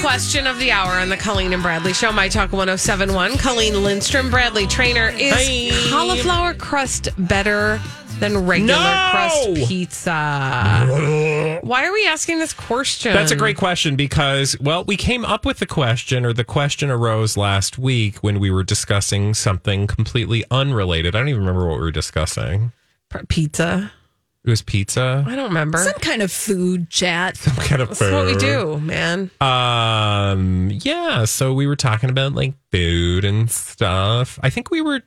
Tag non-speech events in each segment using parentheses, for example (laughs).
Question of the hour on the Colleen and Bradley Show, My Talk 1071. Colleen Lindstrom, Bradley Trainer. Is Hi. cauliflower crust better than regular No! crust pizza? (laughs) Why are we asking this question? That's a great question because, well, we came up with the question, or the question arose last week when we were discussing something completely unrelated. I don't even remember what we were discussing. pizza. It was pizza, I don't remember. Some kind of food chat. (laughs) some kind of That's what we do, man. Um, yeah. So we were talking about like food and stuff. I think we were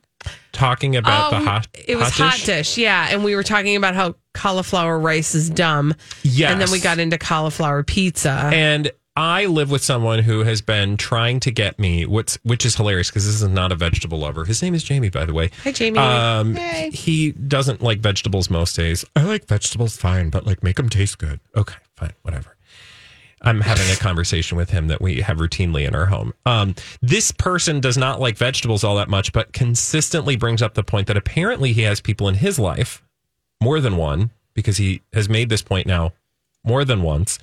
talking about the Um, hot. It was hot dish. dish, yeah. And we were talking about how cauliflower rice is dumb. Yes. And then we got into cauliflower pizza. And I live with someone who has been trying to get me, what's which is hilarious because this is not a vegetable lover. His name is Jamie, by the way. Hi, Jamie. Um, he doesn't like vegetables most days. I like vegetables fine, but like make them taste good. Okay, fine, whatever. I'm having a (laughs) conversation with him that we have routinely in our home. Um, this person does not like vegetables all that much, but consistently brings up the point that apparently he has people in his life, more than one, because he has made this point now more than once,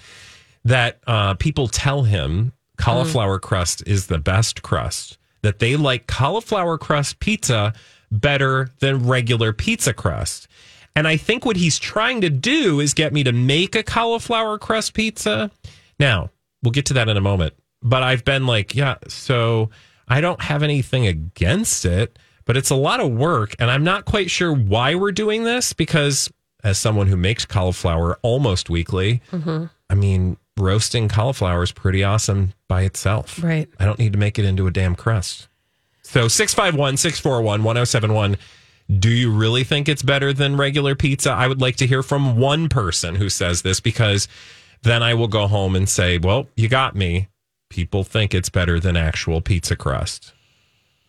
that uh, people tell him cauliflower crust is the best crust, that they like cauliflower crust pizza better than regular pizza crust. And I think what he's trying to do is get me to make a cauliflower crust pizza. Now, we'll get to that in a moment. But I've been like, yeah, so I don't have anything against it, but it's a lot of work. And I'm not quite sure why we're doing this because, as someone who makes cauliflower almost weekly, I mean, roasting cauliflower is pretty awesome by itself. Right. I don't need to make it into a damn crust. So 651 641 1071. Do you really think it's better than regular pizza? I would like to hear from one person who says this because then I will go home and say, well, you got me. People think it's better than actual pizza crust.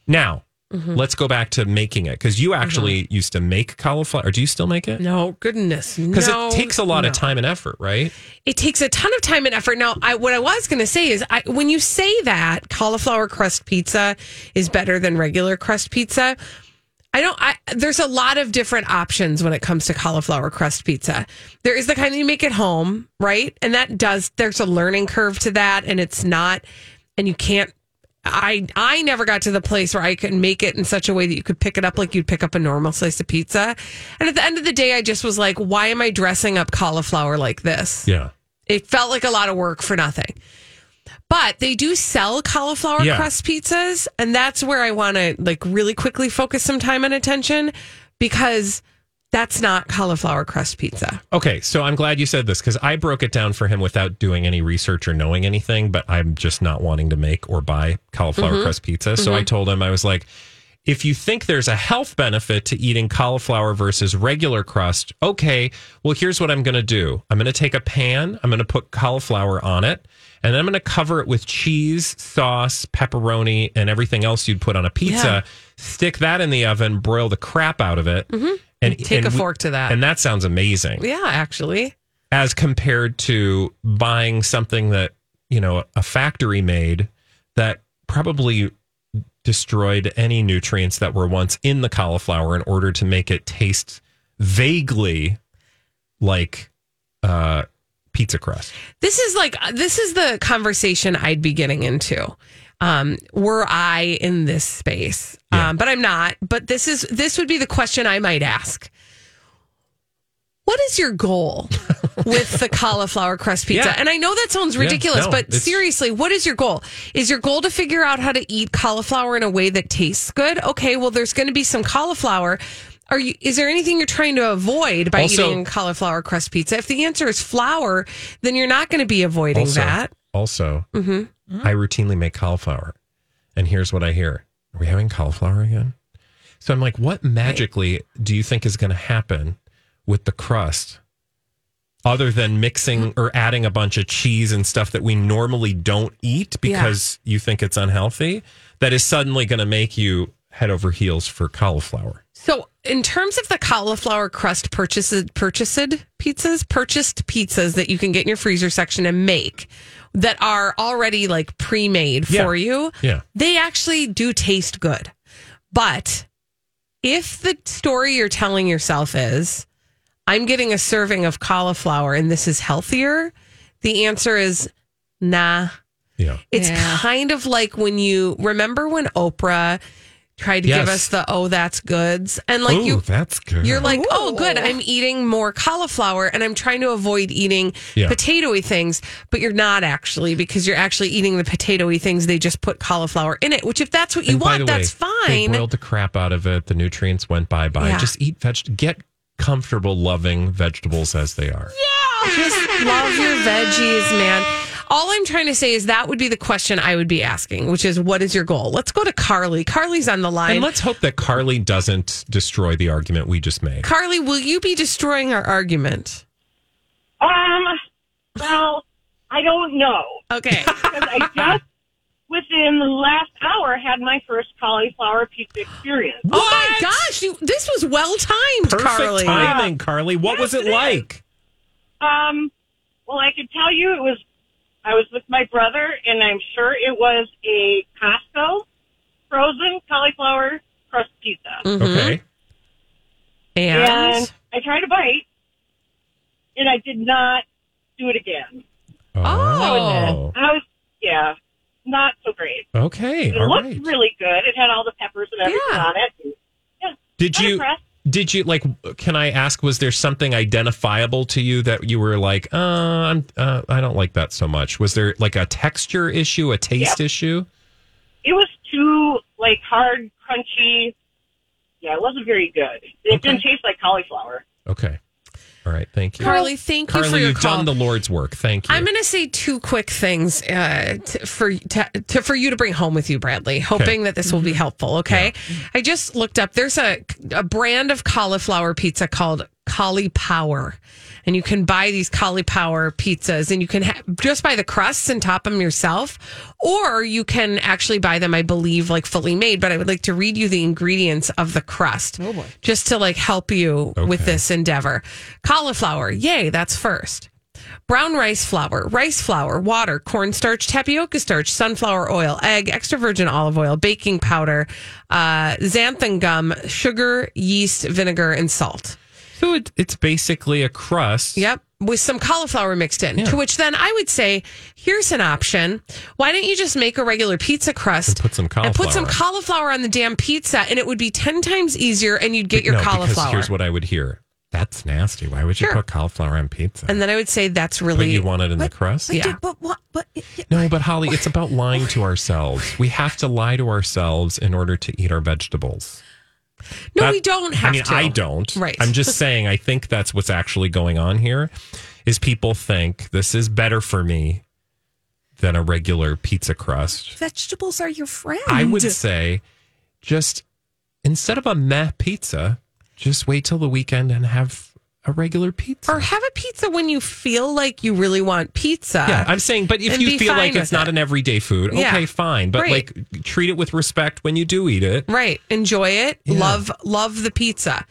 Now, Mm-hmm. let's go back to making it because you actually mm-hmm. used to make cauliflower. Or do you still make it? no, goodness. Because no, it takes a lot no. of time and effort, right? It takes a ton of time and effort. Now, I, what I was going to say is, I, when you say that cauliflower crust pizza is better than regular crust pizza, I don't. I, there's a lot of different options when it comes to cauliflower crust pizza. There is the kind that you make at home, right? And that does. There's a learning curve to that, and it's not. And you can't. I I never got to the place where I could make it in such a way that you could pick it up like you'd pick up a normal slice of pizza. And at the end of the day, I just was like, why am I dressing up cauliflower like this? Yeah. It felt like a lot of work for nothing. But they do sell cauliflower Yeah. crust pizzas, and that's where I want to like really quickly focus some time and attention because that's not cauliflower crust pizza. Okay, so I'm glad you said this because I broke it down for him without doing any research or knowing anything, but I'm just not wanting to make or buy cauliflower mm-hmm. crust pizza. So mm-hmm. I told him, I was like, if you think there's a health benefit to eating cauliflower versus regular crust, okay, well, here's what I'm going to do I'm going to take a pan, I'm going to put cauliflower on it, and then I'm going to cover it with cheese, sauce, pepperoni, and everything else you'd put on a pizza. Yeah. Stick that in the oven, broil the crap out of it. Mm-hmm. And Take a and we- fork to that. And that sounds amazing Yeah, actually. as compared to buying something that you know a factory made that probably destroyed any nutrients that were once in the cauliflower in order to make it taste vaguely like uh pizza crust. This is like this is the conversation I'd be getting into. Um, were I in this space, Yeah. um, but I'm not. But this is this would be the question I might ask. What is your goal (laughs) with the cauliflower crust pizza. Yeah. And I know that sounds ridiculous, no, but seriously, what is your goal? Is your goal to figure out how to eat cauliflower in a way that tastes good? Okay, well, there's going to be some cauliflower. Are you? Is there anything you're trying to avoid by Also- eating cauliflower crust pizza? If the answer is flour, then you're not going to be avoiding also, that. Also, mm-hmm. I routinely make cauliflower, and here's what I hear: Are we having cauliflower again? So I'm like, what magically do you think is going to happen with the crust, other than mixing mm-hmm. or adding a bunch of cheese and stuff that we normally don't eat because you think it's unhealthy? That is suddenly going to make you head over heels for cauliflower. So, in terms of the cauliflower crust purchased purchased pizzas, purchased pizzas that you can get in your freezer section and make that are already like pre-made Yeah. for you, Yeah. they actually do taste good. But if the story you're telling yourself is I'm getting a serving of cauliflower and this is healthier, the answer is nah. Yeah. It's kind of like when you remember when Oprah tried to give us the oh that's goods and like Ooh, you that's good. you're like oh good I'm eating more cauliflower and I'm trying to avoid eating Yeah. potatoy things but you're not actually because you're actually eating the potatoy things they just put cauliflower in it which if that's what you And by want the that's way, They fine boiled the crap out of it. The nutrients went bye bye. Yeah. Just eat veg. Get comfortable loving vegetables as they are. Yeah. Just love your veggies man all I'm trying to say is that would be the question I would be asking which is what is your goal let's go to Carly Carly's on the line And let's hope that Carly doesn't destroy the argument we just made. Carly, will you be destroying our argument? Um, well, I don't know Okay. (laughs) because I just within the last hour had my first cauliflower pizza experience. Oh my gosh, you, this was well timed, Perfect Carly. timing, Carly. What was Yes, it it is. like? Um, well, I could tell you it was. I was with my brother, and I'm sure it was a Costco frozen cauliflower crust pizza. Mhm. Okay. And, And I tried a bite, and I did not do it again. Oh. I was, yeah, not so great. Okay. It All looked right. really good. It had all the peppers and everything Yeah. on it. Yeah, Did I'm you impressed. did you like can I ask was there something identifiable to you that you were like, uh, I'm uh, I don't like that so much. Was there like a texture issue, a taste issue? It was too like hard, crunchy. Yeah, it wasn't very good. It Okay. didn't taste like cauliflower. Okay. All right, thank you. Carly, thank you Carly, for your you've call. done the Lord's work. Thank you. I'm going to say two quick things uh, t- for to, to, for you to bring home with you, Bradley. Hoping that this will be helpful. Okay, I just looked up. There's a a brand of cauliflower pizza called Caulipower, and you can buy these Caulipower pizzas, and you can ha- just buy the crusts and top them yourself, or you can actually buy them. I believe like fully made. But I would like to read you the ingredients of the crust, oh boy. just to like help you with this endeavor. Cauliflower, yay, that's first brown rice flour, rice flour, water, cornstarch, tapioca starch, sunflower oil, egg, extra virgin olive oil, baking powder, uh, xanthan gum, sugar, yeast, vinegar, and salt. So it, it's basically a crust. Yep. With some cauliflower mixed in. To which then I would say, here's an option. Why don't you just make a regular pizza crust And put some and put some cauliflower. cauliflower on the damn pizza, and it would be 10 times easier, and you'd get your no, because cauliflower. here's what I would hear. That's nasty. Why would you Sure. put cauliflower on pizza? and then I would say, that's really but really. you want it in the crust? Yeah. But what? But No, but Holly, it's about lying to ourselves. We have to lie to ourselves in order to eat our vegetables. No, That- we don't have I mean, to. I don't. Right. I'm just (laughs) saying. I think that's what's actually going on here. Is people think this is better for me than a regular pizza crust? vegetables are your friend. I would say, just instead of a meh pizza, just wait till the weekend and have a regular pizza. Or have a pizza when you feel like you really want pizza. yeah, I'm saying, but if you feel like it's not it. an everyday food, Yeah. okay, fine. But Right. like, treat it with respect when you do eat it. right. Enjoy it. Yeah. Love love the pizza.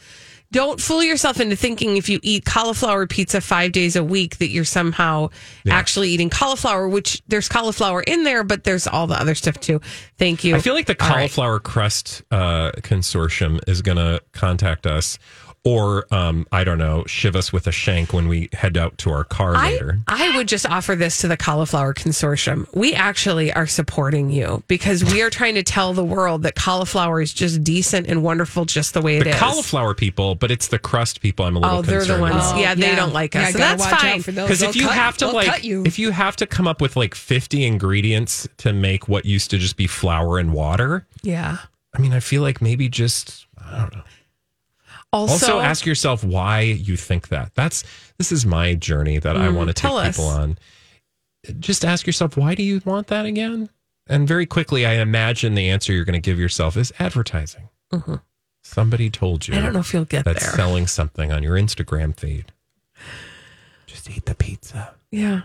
Don't fool yourself into thinking if you eat cauliflower pizza five days a week that you're somehow actually eating cauliflower, which there's cauliflower in there, but there's all the other stuff too. Thank you. I feel like the All right. cauliflower crust uh, consortium is going to contact us, or um, I don't know, shiv us with a shank when we head out to our car I, later. I would just offer this to the Cauliflower Consortium. We actually are supporting you because we are trying to tell the world that cauliflower is just decent and wonderful just the way it The is. cauliflower people, but it's the crust people. I'm a little Oh, they're the concerned ones. about. yeah, they yeah. don't like us. Yeah, so that's fine. Because if you cut- have to like, you. if you have to come up with like 50 ingredients to make what used to just be flour and water, Yeah. I mean, I feel like maybe just I don't know. Also, Also, ask yourself why you think that. That's this is my journey that I want to take Mm, tell us. people on. Just ask yourself why do you want that again? And very quickly, I imagine the answer you're going to give yourself is advertising. Somebody told you. Mm-hmm. I don't know if you'll get that's there. selling something on your Instagram feed. Just eat the pizza. yeah.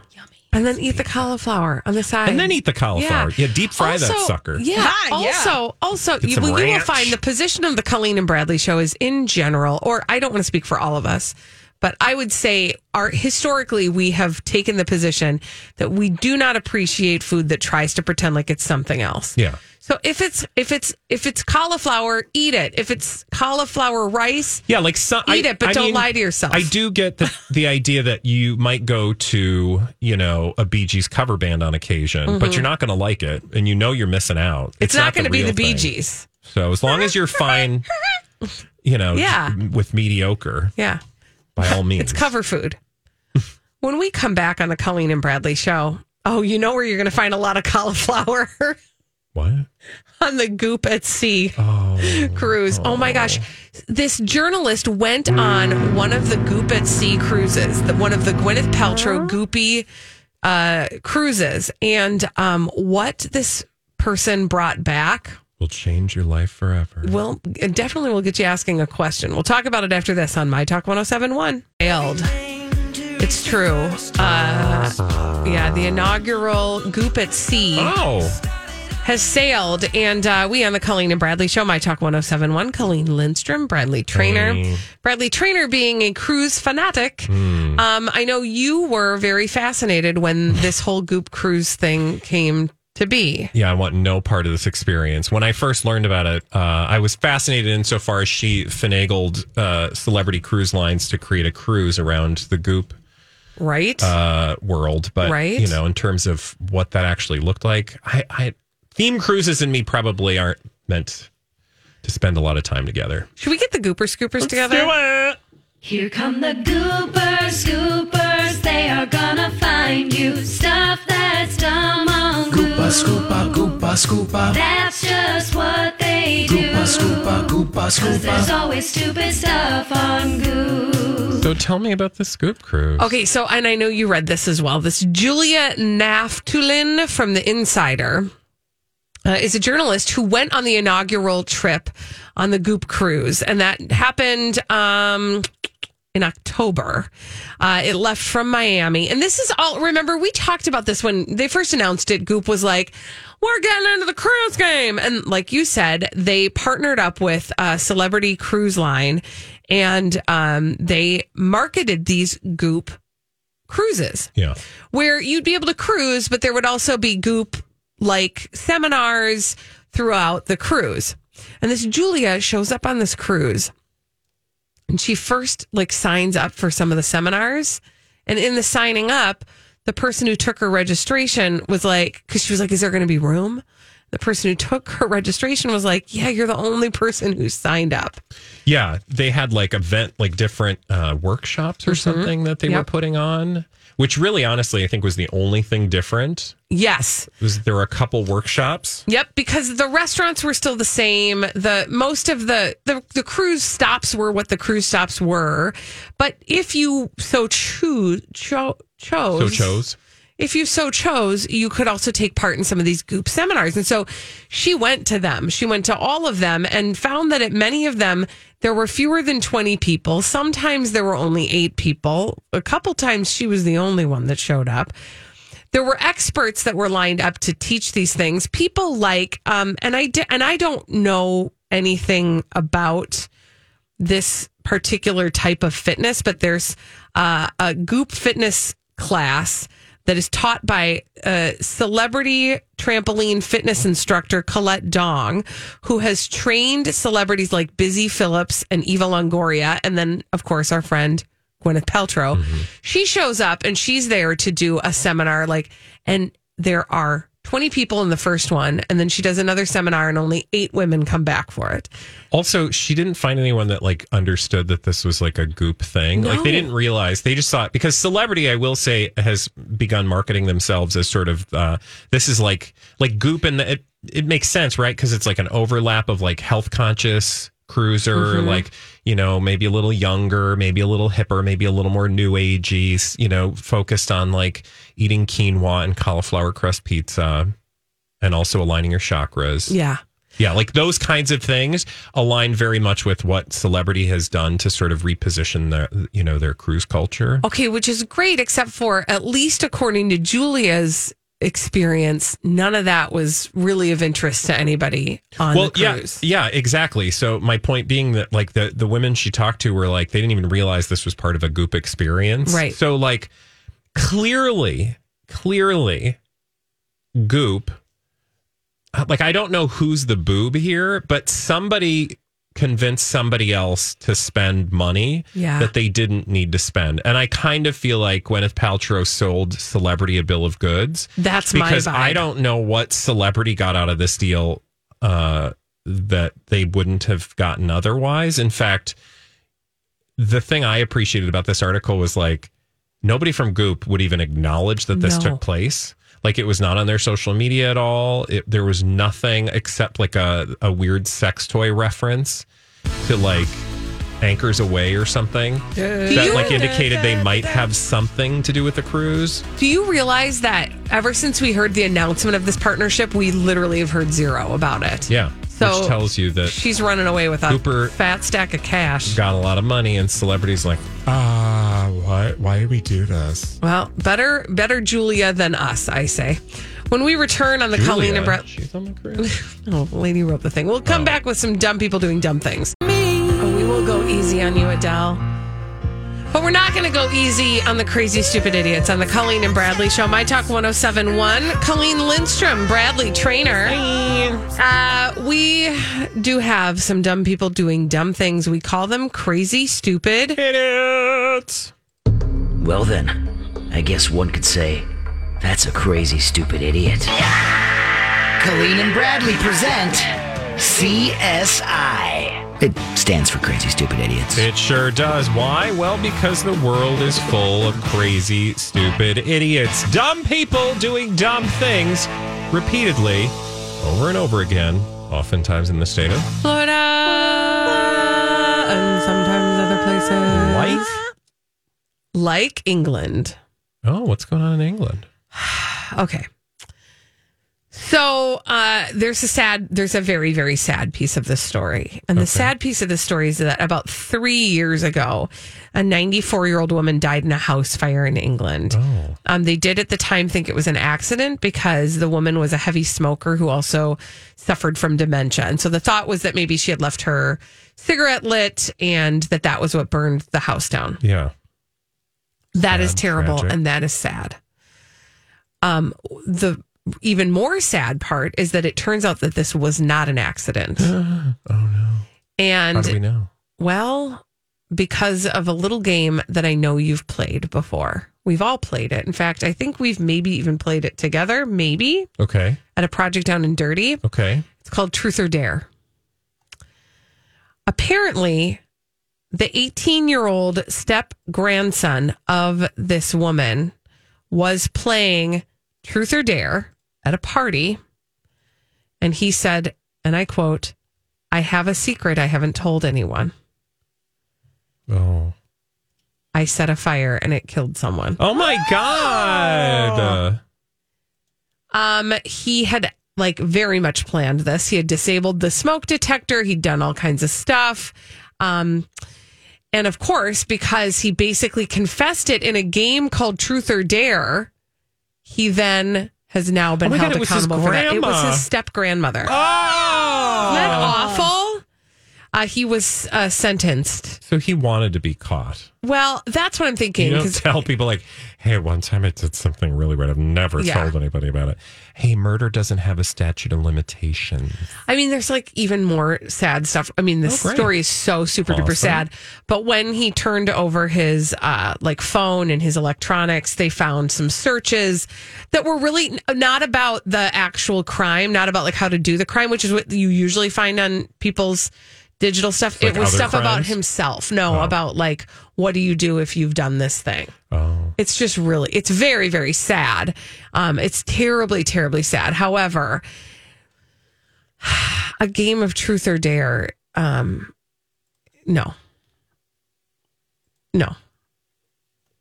And then eat the cauliflower on the side. And then eat the cauliflower. Yeah, deep fry that sucker. Yeah. Ah, yeah. Also, also, you, well, you will find the position of the Colleen and Bradley show is in general, or I don't want to speak for all of us, but I would say our historically we have taken the position that we do not appreciate food that tries to pretend like it's something else. Yeah. So if it's if it's if it's cauliflower, eat it. If it's cauliflower rice, Yeah, like some, Eat I- it, but I don't mean, lie to yourself. I do get the the idea that you might go to you know a Bee Gees cover band on occasion, but you're not going to like it, and you know you're missing out. Mm-hmm. it's, not, going to be the Bee. Gees. So as long as you're fine, you know, Yeah. with mediocre, Yeah. by all means, It's cover food. when we come back on the Colleen and Bradley show, oh, you know where you're going to find a lot of cauliflower (laughs) What? on the Goop at Sea Oh, cruise. Oh my gosh. This journalist went on one of the Goop at Sea cruises, the, one of the Gwyneth Paltrow Goopy uh, cruises. And um, what this person brought back will change your life forever. Well, it definitely will get you asking a question. We'll talk about it after this on My Talk 1071. Failed. It's true. Uh, yeah, the inaugural Goop at Sea Oh, has sailed, and uh, we on the Colleen and Bradley show, My Talk 1071, Colleen Lindstrom, Bradley Trainer. Hey. Bradley Trainer being a cruise fanatic. Hmm. Um, I know you were very fascinated when this whole Goop cruise thing came to be. Yeah, I want no part of this experience. When I first learned about it, uh, I was fascinated insofar as she finagled uh, celebrity cruise lines to create a cruise around the Goop Right? uh, world. But Right. you know, in terms of what that actually looked like, I, I theme cruises and me probably aren't meant to spend a lot of time together. Should we get the Gooper Scoopers together? Here come the goopers, scoopers, they are gonna find you stuff that's dumb on Goop. Goopa scoopa, goopa scoopa. That's just what they do. Goopa scoopa, goopa Cause there's always stupid stuff on Goop. So tell me about the Scoop cruise. Okay, so and I know you read this as well. This Julia Naftulin from the Insider uh, is a journalist who went on the inaugural trip on the Goop cruise, and that happened um, in October. Uh, it left from Miami, and this is all. Remember, we talked about this when they first announced it. Goop was like. We're getting into the cruise game. And like you said, they partnered up with a celebrity cruise line and um, they marketed these Goop cruises Yeah. where you'd be able to cruise, but there would also be goop like seminars throughout the cruise. And this Julia shows up on this cruise and she first like signs up for some of the seminars. And in the signing up, the person who took her registration was like, because she was like, is there going to be room? The person who took her registration was like, yeah, you're the only person who signed up. Yeah, they had like event, like different uh, workshops or something that they were Mm-hmm. Putting on, which really, honestly, I think was the only thing different. Yes. Was there were a couple workshops? Yep, because the restaurants were still the same. The most of the, the the cruise stops were what the cruise stops were, but if you so choose cho- chose So chose. If you so chose, you could also take part in some of these goop seminars. And so she went to them. She went to all of them and found that at many of them, there were fewer than 20 people. Sometimes there were only eight people. A couple times she was the only one that showed up. There were experts that were lined up to teach these things. People like, um, and I di- and I don't know anything about this particular type of fitness, but there's uh, a Goop fitness class that is taught by uh, celebrity trampoline fitness instructor Colette Dong, who has trained celebrities like Busy Philipps and Eva Longoria, and then, of course, our friend Gwyneth Paltrow. She shows up and she's there to do a seminar, like, and there are 20 people in the first one, and then she does another seminar, and only eight women come back for it. Also, she didn't find anyone that like understood that this was like a goop thing. Like they didn't realize. They just thought because celebrity, I will say, has begun marketing themselves as sort of uh, this is like like goop, and it it makes sense, right? Because it's like an overlap of like health conscious cruiser, Mm-hmm. like you know maybe a little younger, maybe a little hipper, maybe a little more new agey, you know, focused on like eating quinoa and cauliflower crust pizza, and also aligning your chakras. Yeah. Yeah, like those kinds of things align very much with what celebrity has done to sort of reposition their, you know, their cruise culture. Okay, which is great, except for at least according to Julia's experience, none of that was really of interest to anybody on well, the yeah, cruise. yeah, exactly. So my point being that like the the women she talked to were like they didn't even realize this was part of a goop experience. Right. So like clearly, clearly, goop. Uh, like I don't know who's the boob here, but somebody convinced somebody else to spend money Yeah. that they didn't need to spend. And I kind of feel like Gwyneth Paltrow sold celebrity a bill of goods. That's my because. I don't know what celebrity got out of this deal uh, that they wouldn't have gotten otherwise. In fact, the thing I appreciated about this article was like nobody from Goop would even acknowledge that this No. took place. Like it was not on their social media at all. It, there was nothing except like a, a weird sex toy reference to like anchors away or something that like indicated they might have something to do with the cruise. Do you realize that ever since we heard the announcement of this partnership, we literally have heard zero about it? Yeah. So- which tells you that She's running away with a Cooper- fat stack of cash. got a lot of money and celebrities like ah why why did we do this Well, better better Julia than us, I say. When we return on the Colleen and Brett she's on the cruise (laughs) Oh, lady wrote the thing. We'll come Oh. back with some dumb people doing dumb things. Oh, we will go easy on you, Adele. But we're not going to go easy on the crazy, stupid idiots on the Colleen and Bradley show. My Talk 1071. Colleen Lindstrom, Bradley Trainer. Uh, we do have some dumb people doing dumb things. We call them crazy, stupid. idiots Well, then, I guess one could say that's a crazy, stupid idiot. Colleen and Bradley present CSI. It stands for Crazy, Stupid Idiots. it sure does why well because the world is full of crazy stupid idiots dumb people doing dumb things repeatedly over and over again oftentimes in the state of Florida. And sometimes other places. life Like England. oh what's going on in england (sighs) Okay. So uh, there's a sad, there's a very, very sad piece of this story. And the sad piece of the story is that about three years ago, a 94 year old woman died in a house fire in England. Um, they did at the time think it was an accident because the woman was a heavy smoker who also suffered from dementia. And so the thought was that maybe she had left her cigarette lit and that that was what burned the house down. yeah That is Sad, terrible tragic. and that is sad. Um, the even more sad part is that it turns out that this was not an accident. (gasps) oh no And how do we know well, because of a little game that I know you've played before. We've all played it. In fact, I think we've maybe even played it together, maybe okay at a project down in Dirty. okay It's called Truth or Dare. Apparently, the 18 year old step grandson of this woman was playing Truth or Dare at a party. And he said, and I quote, I have a secret I haven't told anyone. oh I set a fire and it killed someone. Oh my god! Um, he had like very much planned this. He had disabled the smoke detector. He'd done all kinds of stuff. Um, and of course, because he basically confessed it in a game called Truth or Dare, he then has now been Oh God, held his accountable for that. It was his step grandmother. Oh, Isn't that awful? Uh, he was uh, sentenced. So he wanted to be caught. Well, that's what I'm thinking. You don't tell people like, "Hey, one time I did something really weird. I've never Yeah. told anybody about it." Hey, murder doesn't have a statute of limitations. I mean, there's like even more sad stuff. I mean, this Oh, story is so super duper sad. But when he turned over his uh, like phone and his electronics, they found some searches that were really not about the actual crime, not about like how to do the crime, which is what you usually find on people's digital stuff. Like it was stuff about himself. No, Oh. about like what do you do if you've done this thing? Oh, It's just really, it's very, very sad. Um, it's terribly, terribly sad. However, (sighs) a game of truth or dare, um, no, no,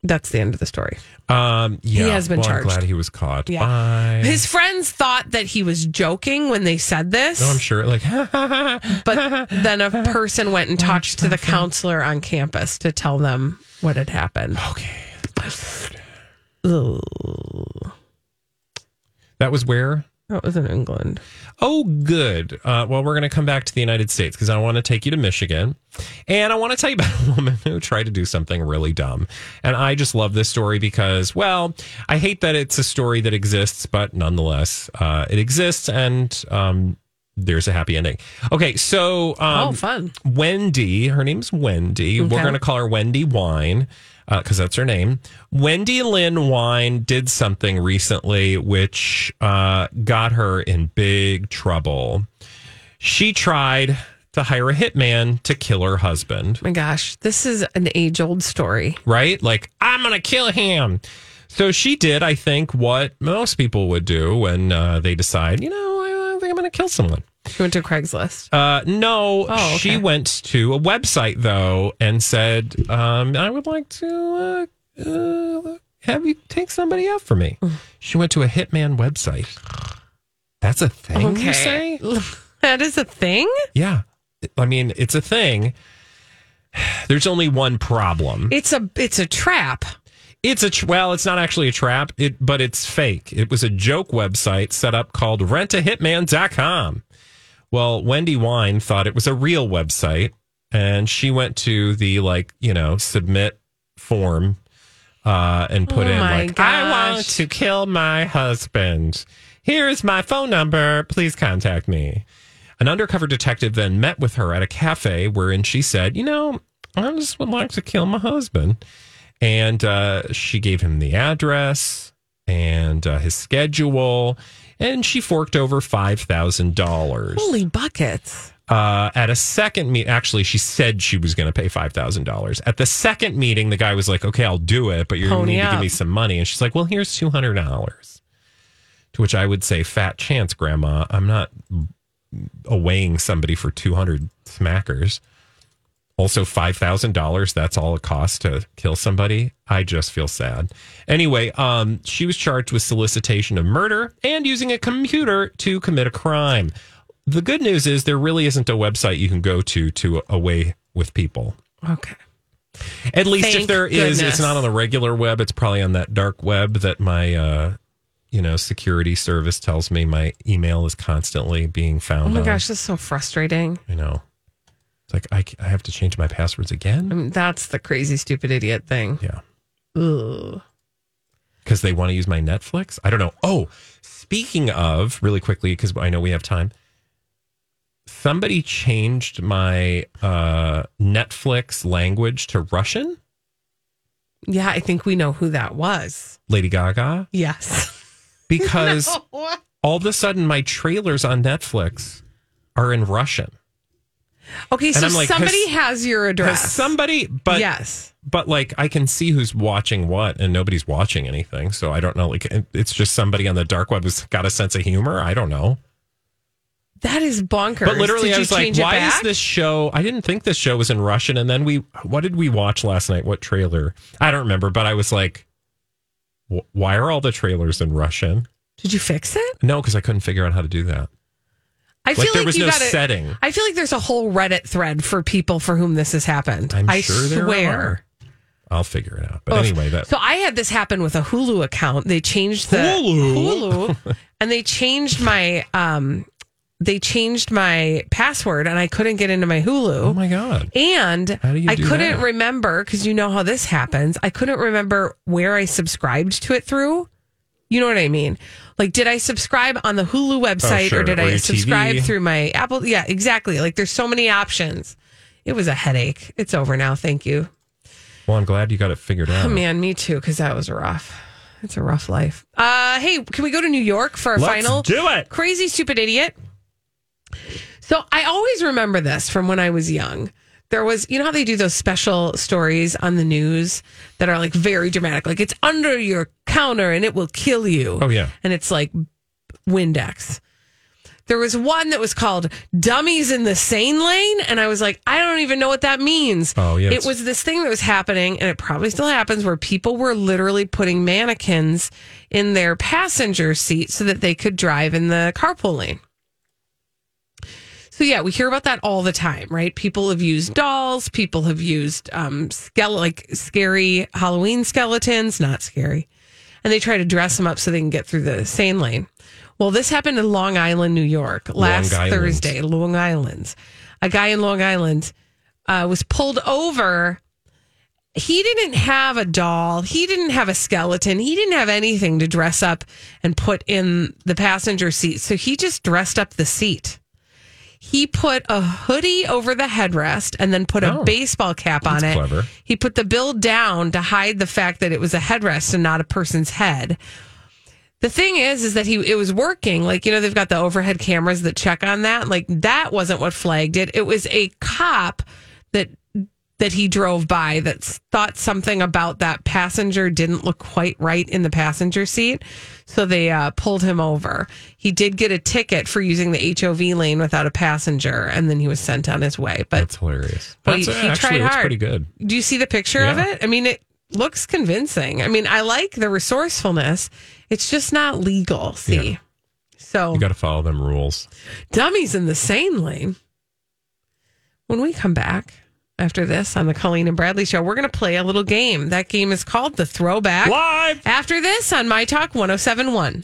that's the end of the story. um, yeah. has been well, charged. I'm glad he was caught. Yeah. Bye. His friends thought that he was joking when they said this, no, I'm sure. Like, (laughs) but then a person went and talked to the counselor on campus to tell them what had happened. okay. That was where. That was in England. Oh, good. Uh, well, we're going to come back to the United States because I want to take you to Michigan. And I want to tell you about (laughs) a woman who tried to do something really dumb. And I just love this story because, well, I hate that it's a story that exists, but nonetheless, uh, it exists and um, there's a happy ending. Okay, so. Um, oh, fun. Wendy, her name's Wendy. We're going to call her Wendy Wine because that's her name. Wendy Lynn Wine did something recently which uh, got her in big trouble. She tried to hire a hitman to kill her husband, my gosh, this is an age old story. right? Like, I'm going to kill him. So she did, I think, what most people would do when uh, they decide, you know, I, I think I'm going to kill someone. She went to Craigslist. Uh, no, Oh, okay. she went to a website though and said, um, "I would like to uh, uh, have you take somebody out for me." Mm. She went to a hitman website. That's a thing, you say? (laughs) that is a thing. Yeah, I mean it's a thing. There's only one problem. It's a it's a trap. It's a tr- well, it's not actually a trap, it but it's fake. It was a joke website set up called rentahitman.com. Well, Wendy Wine thought it was a real website and she went to the like, you know, submit form uh and put Oh in like I want to kill my husband. Here's my phone number. Please contact me. An undercover detective then met with her at a cafe wherein she said, "You know, I just would like to kill my husband." and uh, she gave him the address and uh, his schedule, and she forked over five thousand dollars. Holy buckets! Uh, at a second meet, actually, she said she was going to pay five thousand dollars. At the second meeting, the guy was like, "Okay, I'll do it, but you need to up. give me some money." And she's like, "Well, here's two hundred dollars." To which I would say, "Fat chance, Grandma. I'm not awaying somebody for two hundred smackers." Also, five thousand dollars. That's all it costs to kill somebody. I just feel sad. Anyway, um, she was charged with solicitation of murder and using a computer to commit a crime. The good news is there really isn't a website you can go to to away with people. Okay. At least if Thank there is, goodness. it's not on the regular web. It's probably on that dark web that my, uh, you know, security service tells me my email is constantly being found. Oh my on. gosh, this is so frustrating. I know. It's like I, I have to change my passwords again. I mean, that's the crazy, stupid idiot thing. Yeah. Ugh. because they want to use my Netflix. I don't know. Oh, speaking of, really quickly, because I know we have time. Somebody changed my uh, Netflix language to Russian. Yeah, I think we know who that was. Lady Gaga, Yes. (laughs) because all of a sudden my trailers on Netflix are in Russian. Okay, so like, somebody has- has, your Has address. somebody, but yes. but like I can see who's watching what, and nobody's watching anything. So I don't know. Like it's just somebody on the dark web who's got a sense of humor. I don't know. That is bonkers. But literally, Did I was like, why is this show? I didn't think this show was in Russian. And then we, what did we watch last night? What trailer? I don't remember, but I was like, why are all the trailers in Russian? Did you fix it? No, because I couldn't figure out how to do that. I feel Like, there like was you no gotta, setting. I feel like there's a whole Reddit thread for people for whom this has happened. I'm I sure there swear. are. I'll figure it out. But Oof. anyway, that So I had this happen with a Hulu account. They changed the Hulu? Hulu, and they changed my um they changed my password and I couldn't get into my Hulu. Oh my god. And How do you I couldn't that? remember because you know how this happens. I couldn't remember where I subscribed to it through. You know what I mean? Like, did I subscribe on the Hulu website Oh, sure. or did Or I subscribe TV? through my Apple? Yeah, exactly. Like, there's so many options. It was a headache. It's over now. Thank you. Well, I'm glad you got it figured out. Oh, man, me too, because that was rough. It's a rough life. Uh, hey, can we go to New York for our Let's final? do it. Crazy, stupid idiot. So I always remember this from when I was young. There was, you know how they do those special stories on the news that are like very dramatic, like it's under your counter and it will kill you. Oh, yeah. And it's like Windex. There was one that was called Dummies in the Sane Lane. And I was like, I don't even know what that means. Oh, yeah, It was this thing that was happening, and it probably still happens, where people were literally putting mannequins in their passenger seat so that they could drive in the carpool lane. So yeah, we hear about that all the time, right? People have used dolls. People have used um, skele- like scary Halloween skeletons, not scary, and they try to dress them up so they can get through the sane lane. Well, this happened in Long Island, New York, last Island. Thursday. Long Island, a guy in Long Island uh, was pulled over. He didn't have a doll. He didn't have a skeleton. He didn't have anything to dress up and put in the passenger seat. So he just dressed up the seat. He put a hoodie over the headrest and then put a Oh, baseball cap on it. clever. He put the bill down to hide the fact that it was a headrest and not a person's head. The thing is, is that he it was working. Like you know, they've got the overhead cameras that check on that. Like that wasn't what flagged it. It was a cop that that he drove by that thought something about that passenger didn't look quite right in the passenger seat. So they uh, pulled him over. He did get a ticket for using the HOV lane without a passenger, and then he was sent on his way. But That's hilarious. but That's, he, he actually tried looks hard. pretty good. Do you see the picture of it? I mean, it looks convincing. I mean, I like the resourcefulness. It's just not legal. See, Yeah. so You got to follow them rules. dummies in the sane lane. When we come back after this on the Colleen and Bradley show, we're going to play a little game. That game is called the Throwback. Live. After this on My Talk 1071.